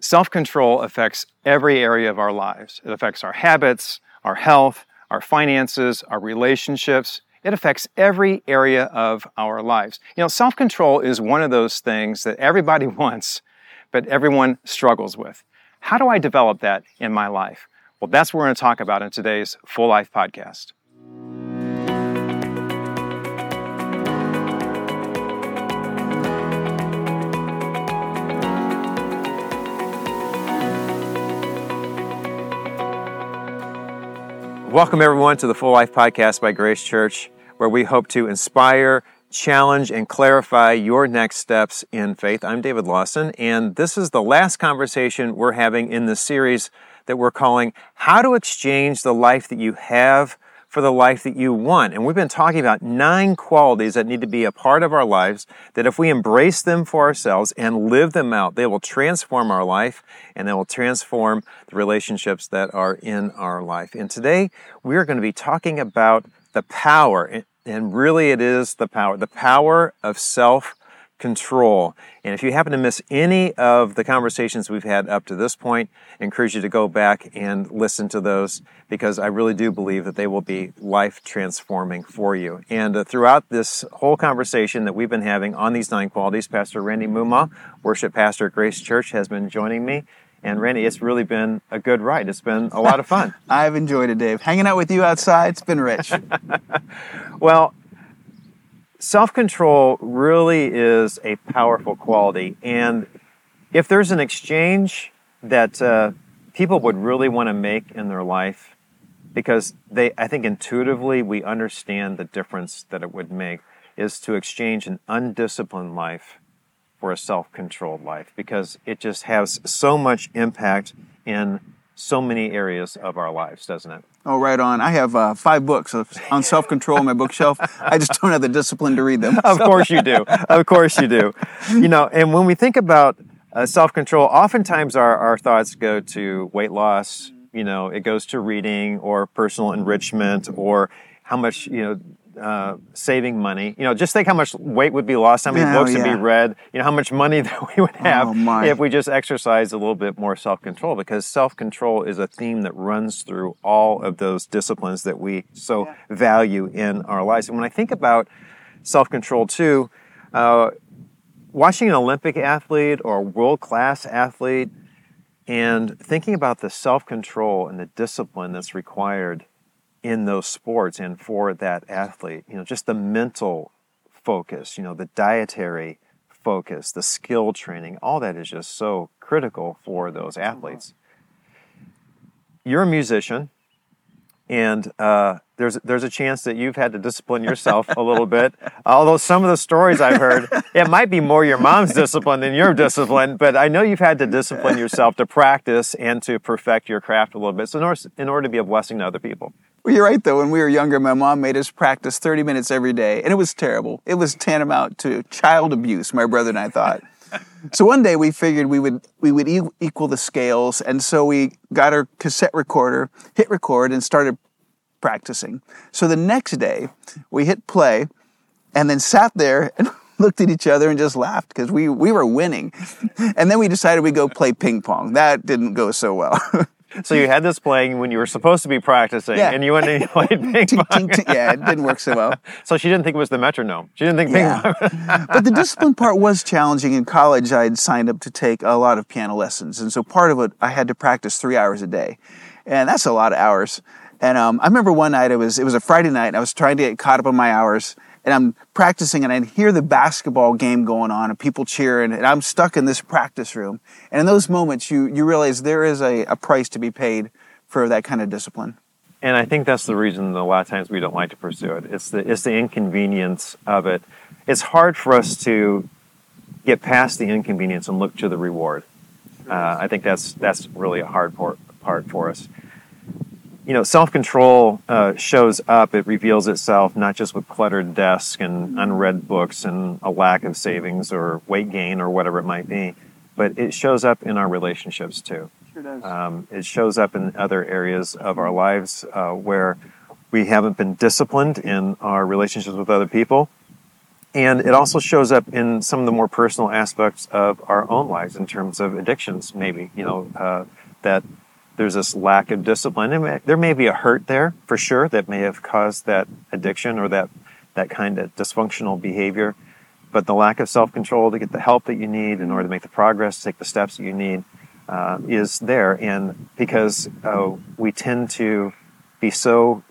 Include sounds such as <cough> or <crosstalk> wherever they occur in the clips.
Self control affects every area of our lives. It affects our habits, our health, our finances, our relationships. It affects every area of our lives. You know, self control is one of those things that everybody <laughs> wants, but everyone struggles with. How do I develop that in my life? Well, that's what we're going to talk about in today's Full Life podcast. Welcome, everyone, to the Full Life Podcast by Grace Church, where we hope to inspire, challenge, and clarify your next steps in faith. I'm David Lawson, and this is the last conversation we're having in the series that we're calling How to Exchange the Life That You Have for the life that you want. And we've been talking about nine qualities that need to be a part of our lives that if we embrace them for ourselves and live them out, they will transform our life and they will transform the relationships that are in our life. And today we are going to be talking about the power, and really it is the power, the power of self control. And if you happen to miss any of the conversations we've had up to this point, I encourage you to go back and listen to those because I really do believe that they will be life transforming for you. And uh, throughout this whole conversation that we've been having on these nine qualities, Pastor Randy Muma, worship pastor at Grace Church, has been joining me. And Randy, it's really been a good ride. It's been a lot of fun. <laughs> I've enjoyed it, Dave. Hanging out with you outside, it's been rich. <laughs> well, self control really is a powerful quality. And if there's an exchange that uh, people would really want to make in their life, because they, I think intuitively we understand the difference that it would make, is to exchange an undisciplined life for a self controlled life, because it just has so much impact in so many areas of our lives, doesn't it? Oh, right on. I have uh, five books on self control on my bookshelf. I just don't have the discipline to read them. Of course you do. Of course you do. You know, and when we think about uh, self control, oftentimes our, our thoughts go to weight loss, you know, it goes to reading or personal enrichment or how much, you know, uh, saving money. You know, just think how much weight would be lost, how many yeah, books yeah. would be read, you know, how much money <laughs> that we would have oh, if we just exercised a little bit more self-control because self-control is a theme that runs through all of those disciplines that we so yeah. value in our lives. And when I think about self-control too, uh, watching an Olympic athlete or a world-class athlete and thinking about the self-control and the discipline that's required in those sports and for that athlete. You know, just the mental focus, you know, the dietary focus, the skill training, all that is just so critical for those athletes. You're a musician, and uh, there's there's a chance that you've had to discipline yourself a little <laughs> bit. Although some of the stories I've heard, it might be more your mom's discipline than your discipline. But I know you've had to discipline yourself to practice and to perfect your craft a little bit, so in order, in order to be a blessing to other people. Well, you're right though. When we were younger, my mom made us practice 30 minutes every day, and it was terrible. It was tantamount to child abuse. My brother and I thought. <laughs> so one day we figured we would we would equal the scales, and so we got our cassette recorder, hit record, and started practicing. So the next day, we hit play and then sat there and <laughs> looked at each other and just laughed because we, we were winning. And then we decided we'd go play ping pong. That didn't go so well. <laughs> So you had this playing when you were supposed to be practicing, yeah. and you went and <laughs> played <laughs> ping pong. yeah, it didn't work so well. <laughs> So she didn't think it was the metronome. She didn't think ping yeah. pong. but the discipline part was challenging. In college, I had signed up to take a lot of piano lessons, and so part of it I had to practice three hours a day, and that's a lot of hours. And um, I remember one night it was it was a Friday night. And I was trying to get caught up on my hours, and I'm practicing, and I hear the basketball game going on, and people cheering, and I'm stuck in this practice room. And in those moments, you you realize there is a, a price to be paid for that kind of discipline. And I think that's the reason a lot of times we don't like to pursue it. It's the it's the inconvenience of it. It's hard for us to get past the inconvenience and look to the reward. Uh, I think that's that's really a hard part, part for us you know, self control uh, shows up, it reveals itself not just with cluttered desks and unread books and a lack of savings or weight gain or whatever it might be, but it shows up in our relationships too. Sure does. Um, it shows up in other areas of our lives uh, where we haven't been disciplined in our relationships with other people. and it also shows up in some of the more personal aspects of our own lives in terms of addictions, maybe, you know, uh, that there's this lack of discipline. May, there may be a hurt there for sure that may have caused that addiction or that, that kind of dysfunctional behavior. But the lack of self control to get the help that you need in order to make the progress, take the steps that you need, uh, is there. And because uh, we tend to be so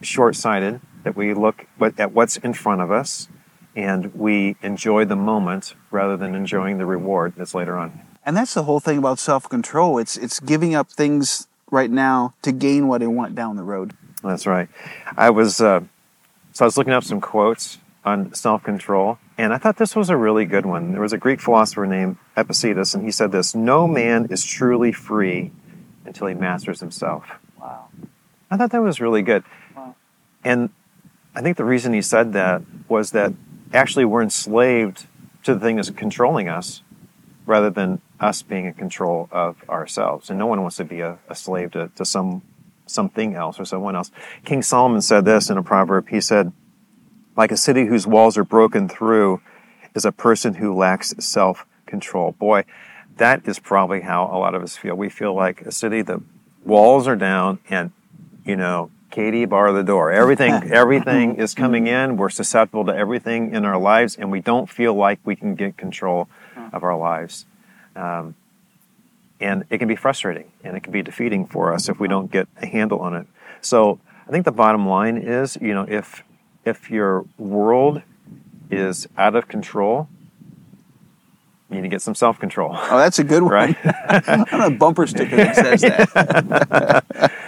short sighted that we look at what's in front of us and we enjoy the moment rather than enjoying the reward that's later on. And that's the whole thing about self-control. It's it's giving up things right now to gain what I want down the road. That's right. I was uh, so I was looking up some quotes on self-control, and I thought this was a really good one. There was a Greek philosopher named Epictetus, and he said this: "No man is truly free until he masters himself." Wow. I thought that was really good. Wow. And I think the reason he said that was that actually we're enslaved to the thing that's controlling us rather than us being in control of ourselves. And no one wants to be a, a slave to, to some something else or someone else. King Solomon said this in a proverb. He said, like a city whose walls are broken through is a person who lacks self control. Boy, that is probably how a lot of us feel. We feel like a city, the walls are down and, you know, Katie, bar the door. Everything, <laughs> everything is mm-hmm. coming in. We're susceptible to everything in our lives, and we don't feel like we can get control of our lives. Um, and it can be frustrating, and it can be defeating for us if we don't get a handle on it. So I think the bottom line is, you know, if if your world is out of control, you need to get some self control. Oh, that's a good one. Right? <laughs> I want a bumper sticker that says that. <laughs>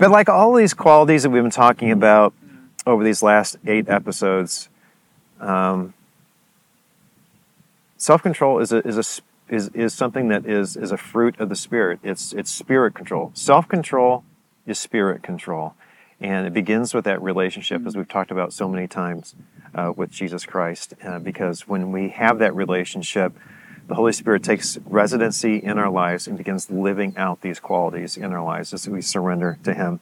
But like all these qualities that we've been talking about over these last eight episodes, um, self-control is a, is a is, is something that is is a fruit of the spirit. It's it's spirit control. Self-control is spirit control, and it begins with that relationship, as we've talked about so many times uh, with Jesus Christ. Uh, because when we have that relationship, the Holy Spirit takes residency in our lives and begins living out these qualities in our lives as we surrender to Him.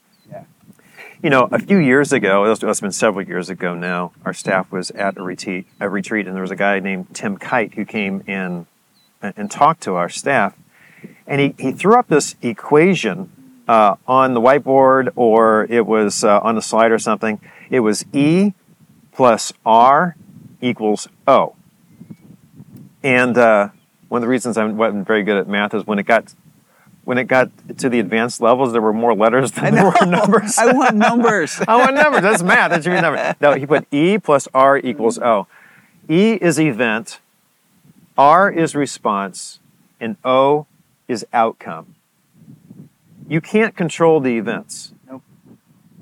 You know, a few years ago, it must have been several years ago now, our staff was at a retreat, a retreat and there was a guy named Tim Kight who came in and talked to our staff. And he, he threw up this equation uh, on the whiteboard or it was uh, on a slide or something. It was E plus R equals O. And uh, one of the reasons I wasn't very good at math is when it got when it got to the advanced levels, there were more letters than there were numbers. <laughs> I want numbers. <laughs> I want numbers. That's math. That should be numbers. No, he put E plus R equals O. E is event, R is response, and O is outcome. You can't control the events. Nope.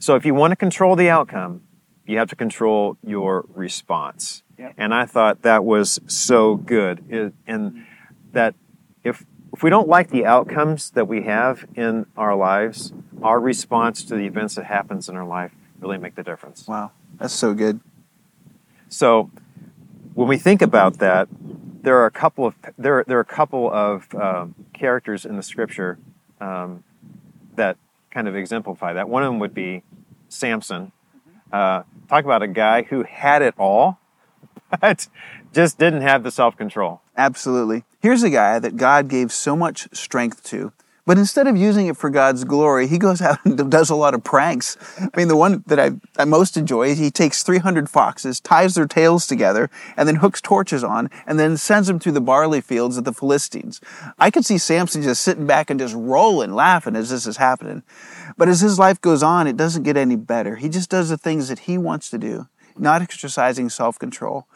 So if you want to control the outcome, you have to control your response. Yep. And I thought that was so good. It, and that if if we don't like the outcomes that we have in our lives, our response to the events that happens in our life really make the difference. Wow, that's so good. So when we think about that, there are a couple of there there are a couple of um, characters in the scripture um, that kind of exemplify that. One of them would be Samson. Uh, talk about a guy who had it all, <laughs> but just didn't have the self control. Absolutely. Here's a guy that God gave so much strength to, but instead of using it for God's glory, he goes <laughs> out and does a lot of pranks. I mean, the one that I, I most enjoy is he takes 300 foxes, ties their tails together, and then hooks torches on, and then sends them through the barley fields of the Philistines. I could see Samson just sitting back and just rolling, laughing as this is happening. But as his life goes on, it doesn't get any better. He just does the things that he wants to do, not exercising self control.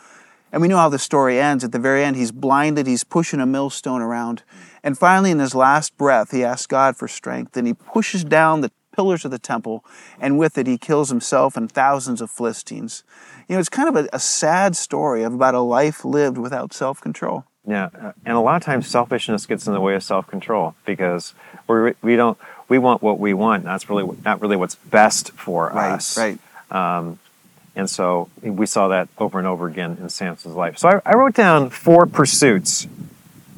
And we know how the story ends. At the very end, he's blinded, he's pushing a millstone around. And finally, in his last breath, he asks God for strength. And he pushes down the pillars of the temple, and with it, he kills himself and thousands of Philistines. You know, it's kind of a, a sad story of about a life lived without self control. Yeah, uh, and a lot of times selfishness gets in the way of self-control because we we don't we want what we want. That's really not really what's best for Right, us. right. Um, and so we saw that over and over again in Samson's life. So I, I wrote down four pursuits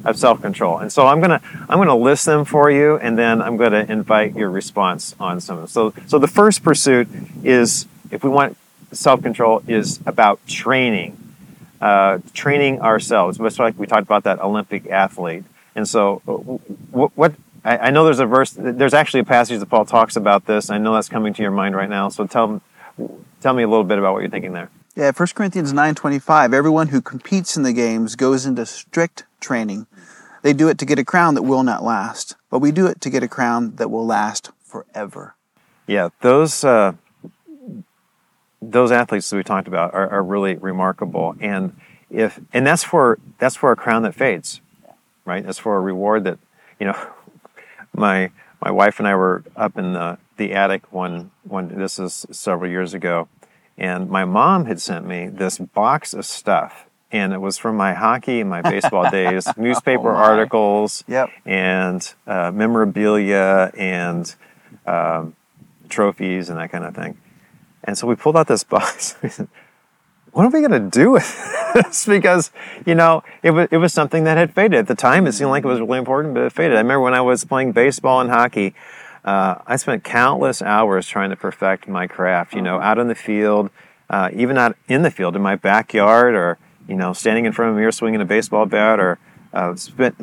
of self-control, and so I'm gonna I'm gonna list them for you, and then I'm gonna invite your response on some of them. So so the first pursuit is if we want self-control is about training. uh, training ourselves. Much like we talked about that Olympic athlete. And so, uh, what, what I, I know there's a verse. There's actually a passage that Paul talks about this. I know that's coming to your mind right now. So tell tell me a little bit about what you're thinking there. Yeah, 1 Corinthians 9:25, everyone who competes in the games goes into strict training. They do it to get a crown that will not last, but we do it to get a crown that will last forever. Yeah, those uh, those athletes that we talked about are, are really remarkable, and if and that's for that's for a crown that fades, right? That's for a reward that you know. <laughs> My my wife and I were up in the the attic one one. This is several years ago, and my mom had sent me this box of stuff and it was from my hockey and my baseball <laughs> days newspaper oh articles yep. and uh, memorabilia and um, trophies and that kind of thing and so we pulled out this <laughs> box what are we going to do with this? <laughs> Because you know it was, it was something that had faded. At the time it seemed like it was really important but it faded. I remember when i was playing baseball and hockey uh, I spent countless hours trying to perfect my craft, you know, out in the field, uh, even out in the field in my backyard, or, you know, standing in front of a mirror swinging a baseball bat, or uh, spent,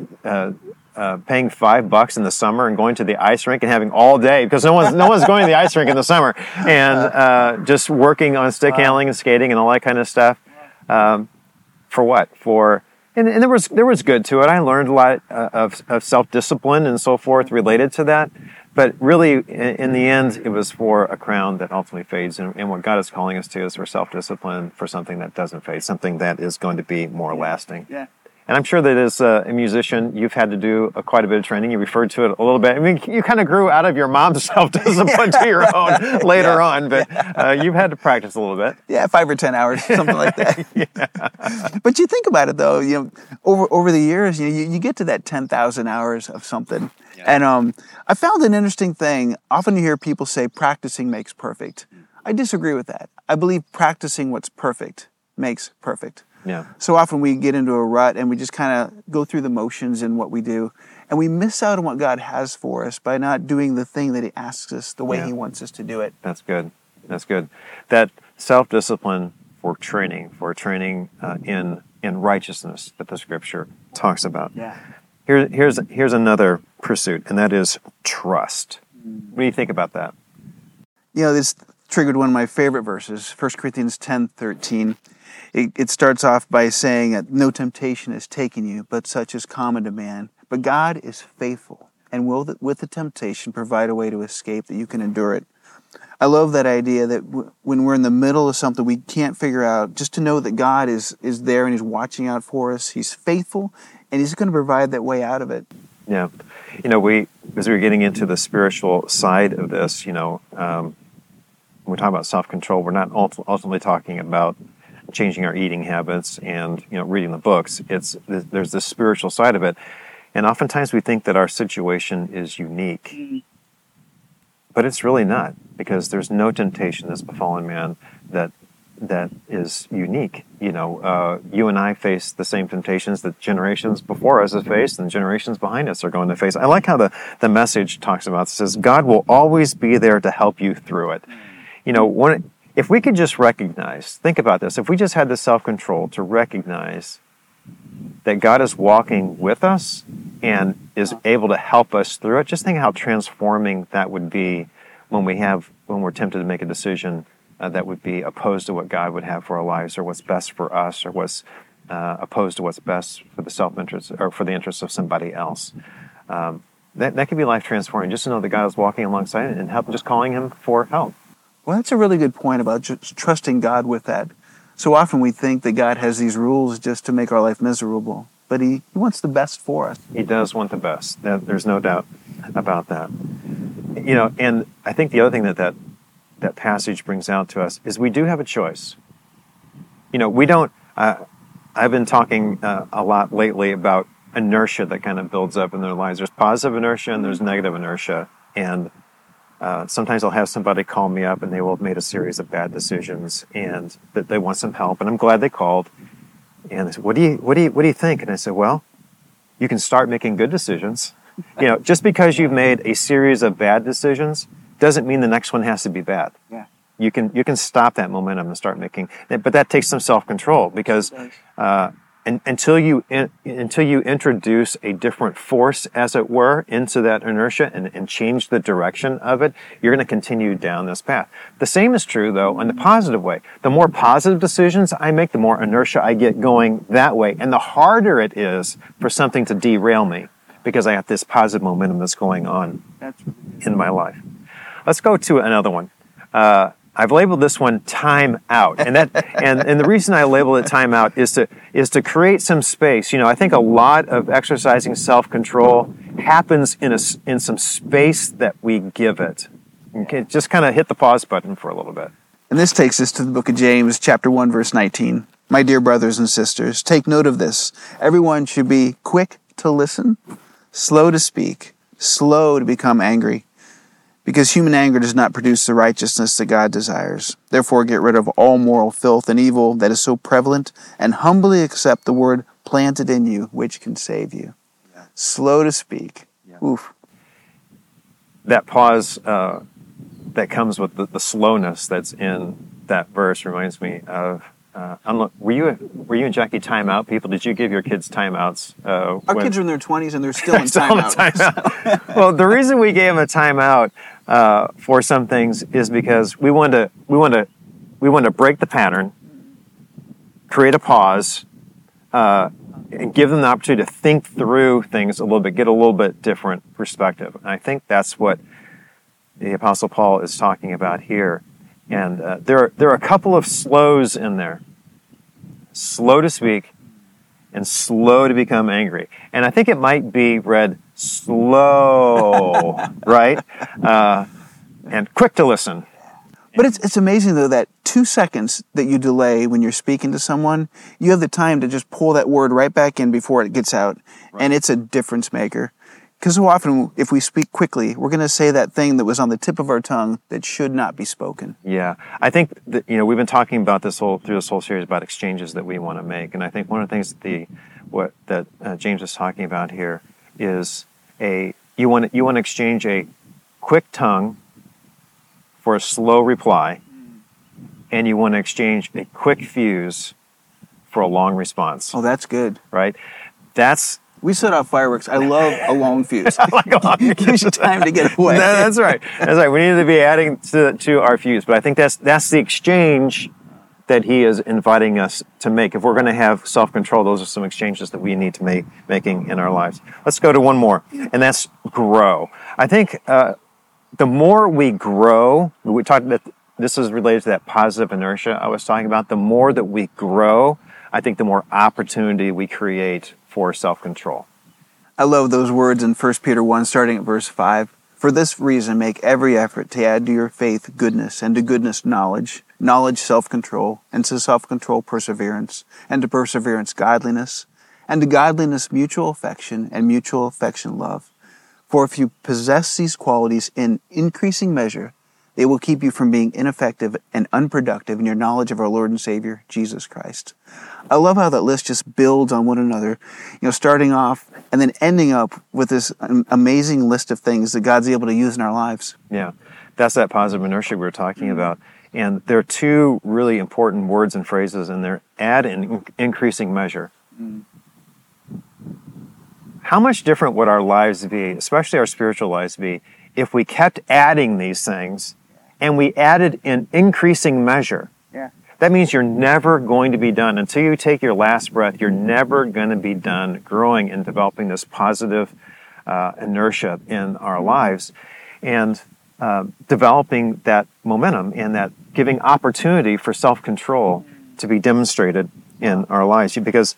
uh, uh, paying five bucks in the summer and going to the ice rink and having all day because no one's no one's going to the ice rink in the summer and uh, just working on stick handling and skating and all that kind of stuff. Um, for what? For and, and, there was there was good to it. I learned a lot of, of self discipline and so forth related to that. But really, in the end, it was for a crown that ultimately fades. And, and what God is calling us to is for self discipline, for something that doesn't fade, something that is going to be more lasting. Yeah. And I'm sure that as a musician, you've had to do a, quite a bit of training. You referred to it a little bit. I mean, you kind of grew out of your mom's <laughs> self discipline to your own <laughs> later yeah. on, but uh, you've had to practice a little bit. Yeah, five or ten hours, something like that. <laughs> yeah. But you think about it though, you know, over over the years, you you, you get to that ten thousand hours of something, yeah. and um, I found an interesting thing. Often you hear people say practicing makes perfect. I disagree with that. I believe practicing what's perfect makes perfect. Yeah. So often we get into a rut and we just kind of go through the motions in what we do. And we miss out on what God has for us by not doing the thing that He asks us the way yeah. He wants us to do it. That's good. That's good. That self discipline for training, for training uh, in, in righteousness that the scripture talks about. Yeah. Here, here's, here's another pursuit, and that is trust. What do you think about that? You know, this triggered one of my favorite verses, 1 Corinthians 10 13 it, it starts off by saying that no temptation has taken you, but such is common to man. But God is faithful and will, with the temptation, provide a way to escape that you can endure it. I love that idea that w- when we're in the middle of something we can't figure out, just to know that God is, is there and He's watching out for us. He's faithful and He's going to provide that way out of it. Yeah. You know, we, as we are getting into the spiritual side of this, you know, um, when we talk about self control, we're not ultimately talking about changing our eating habits and you know reading the books it's there's this spiritual side of it. And oftentimes we think that our situation is unique. Mm-hmm. but it's really not because there's no temptation that's befallen man that that is unique you know. Uh, you and i face the same temptations that generations before us have faced and generations behind us are going to face. I like how the, the message talks about this says god will always be there to help you through it. You know one if we could just recognize, think about this, if we just had the self control to recognize that God is walking with us and is able to help us through it, just think how transforming that would be when we have, when we're tempted to make a decision uh, that would be opposed to what God would have for our lives or what's best for us or what's uh, opposed to what's best for the self interest or for the interests of somebody else. Um, that, that could be life transforming just to know that God is walking alongside and help, just calling Him for help. Well, that's a really good point about just trusting God with that. So often we think that God has these rules just to make our life miserable, but He, he wants the best for us. He does want the best. There's no doubt about that. You know, and I think the other thing that that, that passage brings out to us is we do have a choice. You know, we don't. Uh, I've been talking uh, a lot lately about inertia that kind of builds up in their lives. There's positive inertia and there's negative inertia, and uh, sometimes I'll have somebody call me up and they will have made a series of bad decisions and that they want some help. And I'm glad they called. And they said, what do you, what do you, what do you think? And I said, well, you can start making good decisions. You know, just because you've made a series of bad decisions doesn't mean the next one has to be bad. Yeah. you can you can stop that momentum and start making. But that takes some self control because uh, and, until you in, until you introduce a different force, as it were, into that inertia and, and change the direction of it, you're going to continue down this path. The same is true though in the positive way. The more positive decisions I make, the more inertia I get going that way, and the harder it is for something to derail me because I have this positive momentum that's going on in my life. Let's go to another one. Uh, I've labeled this one time out. And that <laughs> and, and the reason I label it time out is to is to create some space. You know, I think a lot of exercising self-control happens in a in some space that we give it. Okay, just kind of hit the pause button for a little bit. And this takes us to the book of James, chapter 1, verse 19. My dear brothers and sisters, take note of this. Everyone should be quick to listen, slow to speak, slow to become angry because human anger does not produce the righteousness that God desires. Therefore, get rid of all moral filth and evil that is so prevalent, and humbly accept the word planted in you, which can save you. Yeah. Slow to speak. Yeah. Oof. That pause uh, that comes with the, the slowness that's in that verse reminds me of uh, were you were you and Jackie timeout people? Did you give your kids timeouts? Uh, Our when, kids are in their twenties and they're <laughs> still in still timeout. timeout. <laughs> well, the reason we gave them a timeout uh, for some things is because we want to we want to we want to break the pattern, create a pause, uh, and give them the opportunity to think through things a little bit, get a little bit different perspective. And I think that's what the Apostle Paul is talking about here. And uh, there, are, there are a couple of slows in there slow to speak and slow to become angry. And I think it might be read slow, <laughs> right? Uh, and quick to listen. But it's, it's amazing though that two seconds that you delay when you're speaking to someone, you have the time to just pull that word right back in before it gets out. Right. And it's a difference maker. Because so often, if we speak quickly, we're going to say that thing that was on the tip of our tongue that should not be spoken. Yeah, I think that, you know we've been talking about this whole through this whole series about exchanges that we want to make, and I think one of the things that the what that uh, James is talking about here is a you want you want to exchange a quick tongue for a slow reply, and you want to exchange a quick fuse for a long response. Oh, that's good. Right. That's we set off fireworks. I love a long fuse. <laughs> like a long fuse. <laughs> Gives you time to get <laughs> away. No, that's right. That's right. We need to be adding to, to our fuse, but I think that's that's the exchange that he is inviting us to make. If we're going to have self-control, those are some exchanges that we need to make making in our lives. Let's go to one more, and that's grow. I think uh, the more we grow, we talked that this is related to that positive inertia I was talking about. The more that we grow, I think the more opportunity we create for self control. I love those words in 1 Peter 1, starting at verse 5. For this reason, make every effort to add to your faith goodness, and to goodness, knowledge, knowledge, self control, and to self control, perseverance, and to perseverance, godliness, and to godliness, mutual affection, and mutual affection, love. For if you possess these qualities in increasing measure, they will keep you from being ineffective and unproductive in your knowledge of our Lord and Savior, Jesus Christ. I love how that list just builds on one another, you know, starting off and then ending up with this amazing list of things that God's able to use in our lives. Yeah, that's that positive inertia we were talking mm-hmm. about. And there are two really important words and phrases, and they're add and increasing measure. Mm-hmm. How much different would our lives be, especially our spiritual lives, be if we kept adding these things and we added in increasing measure. Yeah. That means you're never going to be done. Until you take your last breath, you're never going to be done growing and developing this positive uh, inertia in our lives and uh, developing that momentum and that giving opportunity for self control to be demonstrated in our lives. Because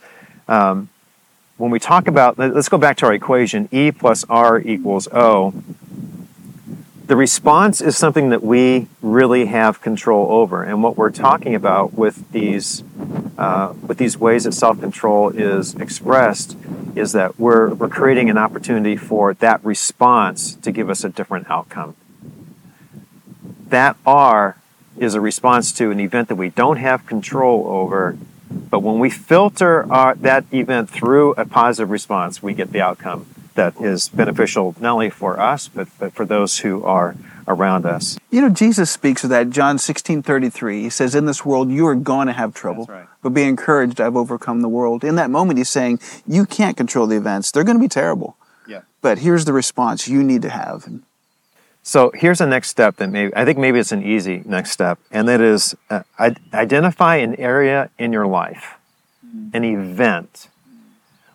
um, when we talk about, let's go back to our equation E plus R equals O the response is something that we really have control over. And what we're talking about with these uh, with these ways that self-control is expressed is that we're we're creating an opportunity for that response to give us a different outcome. That R is a response to an event that we don't have control over, but when we filter our, that event through a positive response, we get the outcome that is beneficial not only for us, but, but for those who are around us. You know, Jesus speaks of that, John 16 33. He says, In this world, you are going to have trouble. Right. But be encouraged, I've overcome the world. In that moment, he's saying, You can't control the events. They're going to be terrible. Yeah. But here's the response you need to have. So here's a next step that maybe I think maybe it's an easy next step, and that is uh, i- identify an area in your life, an event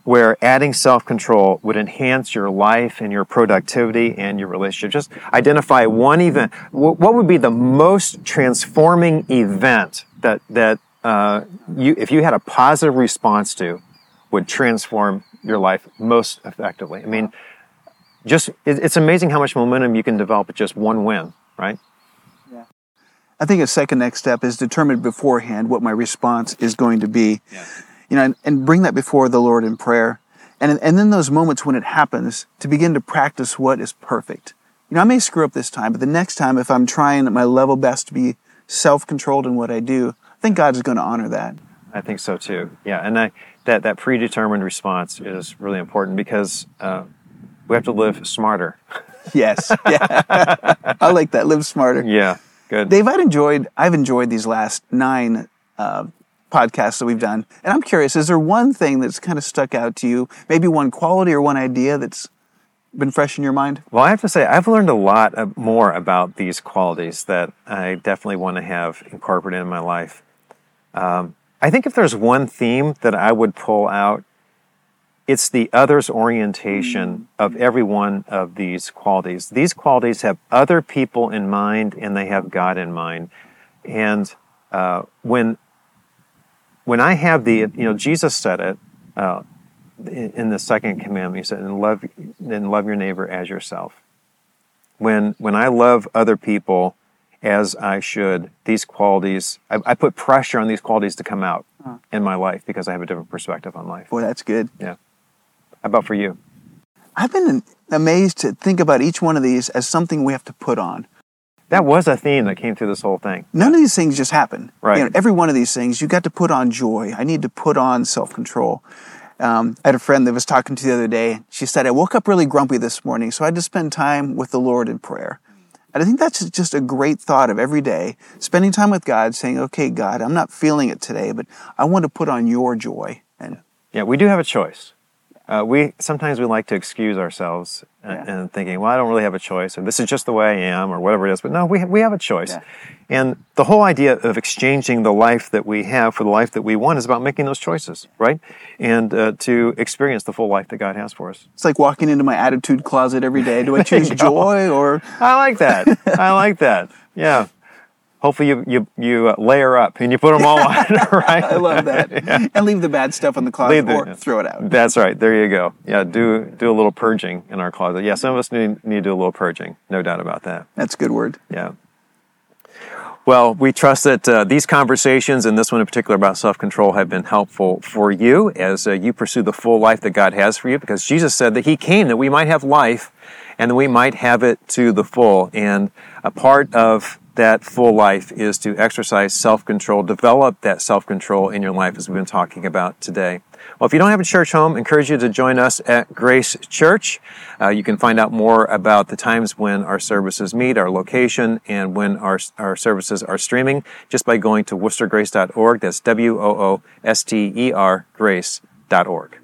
where adding self-control would enhance your life and your productivity and your relationship. Just identify one event. What would be the most transforming event that that uh, you, if you had a positive response to, would transform your life most effectively? I mean, just it, it's amazing how much momentum you can develop with just one win, right? I think a second next step is determine beforehand what my response is going to be. You know, and, and bring that before the Lord in prayer. And, and then those moments when it happens, to begin to practice what is perfect. You know, I may screw up this time, but the next time, if I'm trying at my level best to be self controlled in what I do, I think God is going to honor that. I think so too. Yeah, and I, that that predetermined response is really important because uh, we have to live smarter. <laughs> Yes. Yeah. <laughs> I like that. Live smarter. Yeah, good. Dave, I've enjoyed I've enjoyed these last nine uh, podcasts that we've done, and I'm curious: is there one thing that's kind of stuck out to you? Maybe one quality or one idea that's been fresh in your mind? Well, I have to say, I've learned a lot more about these qualities that I definitely want to have incorporated in my life. Um, I think if there's one theme that I would pull out, it's the others orientation of every one of these qualities. These qualities have other people in mind and they have God in mind. And uh, when when I have the, you know, Jesus said it uh, in in the second commandment. He said, "And love, and love your neighbor as yourself." When when I love other people as I should, these qualities, I, I put pressure on these qualities to come out in my life because I have a different perspective on life. Boy, that's good. Yeah. How about for you? I've been amazed to think about each one of these as something we have to put on. That was a theme that came through this whole thing. None of these things just happen. Right. You know, every one of these things, you got to put on joy. I need to put on self control. Um, I had a friend that was talking to the other day. She said, I woke up really grumpy this morning, so I had to spend time with the Lord in prayer. And I think that's just a great thought of every day, spending time with God, saying, okay, God, I'm not feeling it today, but I want to put on your joy. And Yeah, we do have a choice. Uh, we sometimes we like to excuse ourselves and, Yeah. and thinking, well, I don't really have a choice, or this is just the way I am, or whatever it is. But no, we have, we have a choice. Yeah. And the whole idea of exchanging the life that we have for the life that we want is about making those choices, right? And uh, to experience the full life that God has for us. it's like walking into my attitude closet every day. Do I <laughs> choose joy or I like that. I like that. Yeah. Hopefully you you you uh, layer up and you put them all on, <laughs> right? I love that. <laughs> And leave the bad stuff in the closet the- or throw it out. That's right. There you go. Yeah, do do a little purging in our closet. Yeah, some of us need need to do a little purging. No doubt about that. That's a good word. Yeah. Well, we trust that uh, these conversations and this one in particular about self control have been helpful for you as uh, you pursue the full life that God has for you because Jesus said that He came that we might have life and that we might have it to the full. And a part of that full life is to exercise self control, develop that self control in your life as we've been talking about today. Well, if you don't have a church home, I encourage you to join us at Grace Church. Uh, you can find out more about the times when our services meet, our location, and when our, our services are streaming just by going to woostergrace.org. That's W O O S T E R grace.org.